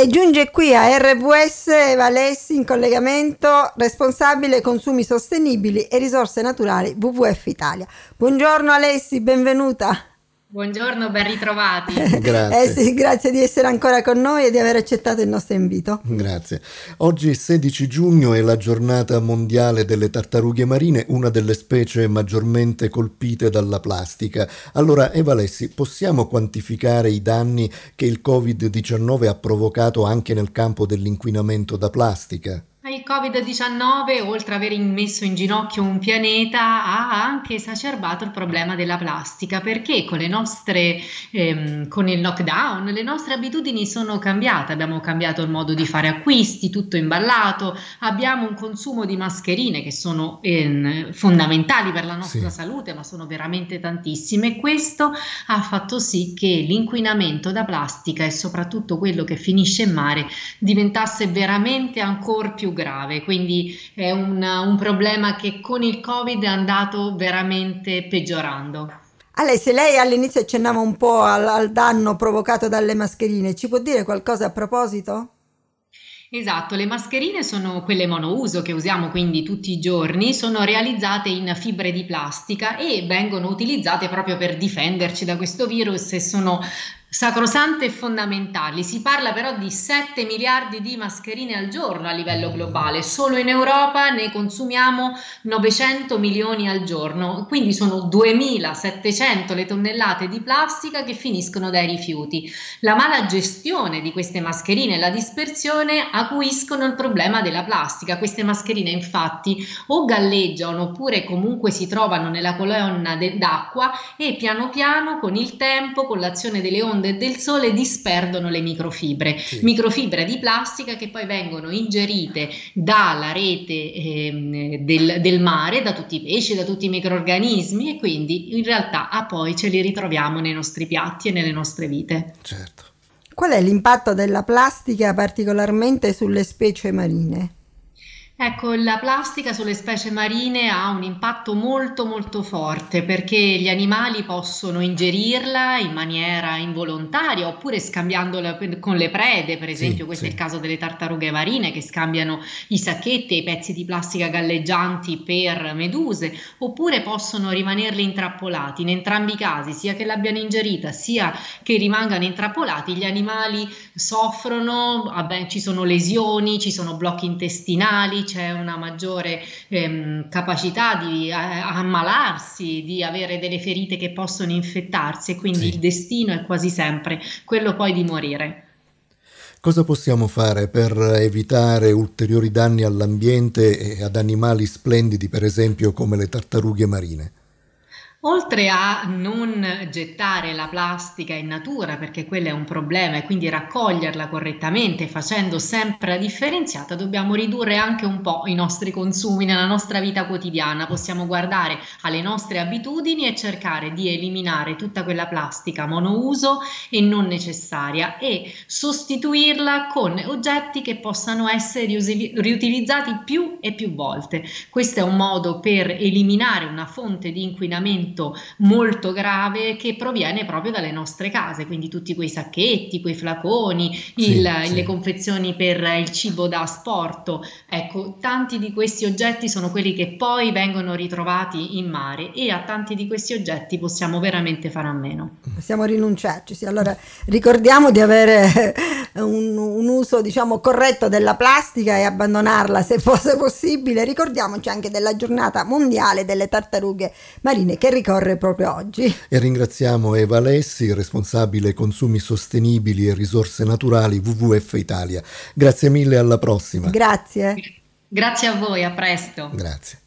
E giunge qui a RVS Valessi in collegamento, responsabile consumi sostenibili e risorse naturali WWF Italia. Buongiorno Alessi, benvenuta. Buongiorno, ben ritrovati. grazie. Eh sì, grazie di essere ancora con noi e di aver accettato il nostro invito. Grazie. Oggi 16 giugno è la giornata mondiale delle tartarughe marine, una delle specie maggiormente colpite dalla plastica. Allora, Eva Lessi, possiamo quantificare i danni che il Covid-19 ha provocato anche nel campo dell'inquinamento da plastica? Il Covid-19, oltre ad aver messo in ginocchio un pianeta, ha anche esacerbato il problema della plastica perché con, le nostre, ehm, con il lockdown le nostre abitudini sono cambiate. Abbiamo cambiato il modo di fare acquisti, tutto imballato, abbiamo un consumo di mascherine che sono ehm, fondamentali per la nostra sì. salute, ma sono veramente tantissime. Questo ha fatto sì che l'inquinamento da plastica e soprattutto quello che finisce in mare diventasse veramente ancora più grave, quindi è un, un problema che con il Covid è andato veramente peggiorando. Alessia, lei all'inizio accennava un po' al, al danno provocato dalle mascherine, ci può dire qualcosa a proposito? Esatto, le mascherine sono quelle monouso che usiamo quindi tutti i giorni, sono realizzate in fibre di plastica e vengono utilizzate proprio per difenderci da questo virus e sono sacrosante e fondamentali. Si parla però di 7 miliardi di mascherine al giorno a livello globale, solo in Europa ne consumiamo 900 milioni al giorno, quindi sono 2700 le tonnellate di plastica che finiscono dai rifiuti. La mala gestione di queste mascherine e la dispersione acuiscono il problema della plastica. Queste mascherine infatti o galleggiano oppure comunque si trovano nella colonna de- d'acqua e piano piano con il tempo, con l'azione delle onde onde del sole disperdono le microfibre, sì. microfibre di plastica che poi vengono ingerite dalla rete eh, del, del, mare, da tutti i pesci, da tutti i microorganismi e quindi in realtà a poi ce li ritroviamo nei nostri piatti e nelle nostre vite. Certo. Qual è l'impatto della plastica particolarmente sulle specie marine? Ecco, la plastica sulle specie marine ha un impatto molto molto forte perché gli animali possono ingerirla in maniera involontaria oppure scambiandola con le prede, per esempio, sì, questo sì. è il caso delle tartarughe marine che scambiano i sacchetti e i pezzi di plastica galleggianti per meduse, oppure possono rimanerli intrappolati. In entrambi i casi, sia che l'abbiano ingerita sia che rimangano intrappolati, gli animali soffrono, vabbè, ci sono lesioni, ci sono blocchi intestinali, c'è una maggiore ehm, capacità di eh, ammalarsi, di avere delle ferite che possono infettarsi e quindi sì. il destino è quasi sempre quello poi di morire. Cosa possiamo fare per evitare ulteriori danni all'ambiente e ad animali splendidi, per esempio come le tartarughe marine? Oltre a non gettare la plastica in natura, perché quello è un problema, e quindi raccoglierla correttamente facendo sempre la differenziata, dobbiamo ridurre anche un po' i nostri consumi nella nostra vita quotidiana. Possiamo guardare alle nostre abitudini e cercare di eliminare tutta quella plastica monouso e non necessaria e sostituirla con oggetti che possano essere riutilizzati più e più volte. Questo è un modo per eliminare una fonte di inquinamento inquinamento molto grave che proviene proprio dalle nostre case, quindi tutti quei sacchetti, quei flaconi, sì, il, sì. le confezioni per il cibo da asporto. Ecco, tanti di questi oggetti sono quelli che poi vengono ritrovati in mare e a tanti di questi oggetti possiamo veramente fare a meno. Possiamo rinunciarci, sì. Allora ricordiamo di avere un, un uso diciamo corretto della plastica e abbandonarla se fosse possibile. Ricordiamoci anche della giornata mondiale delle tartarughe marine che ricorre proprio oggi. E ringraziamo Eva Alessi, responsabile consumi sostenibili e risorse naturali WWF Italia. Grazie mille, alla prossima. Grazie. Grazie a voi, a presto. Grazie.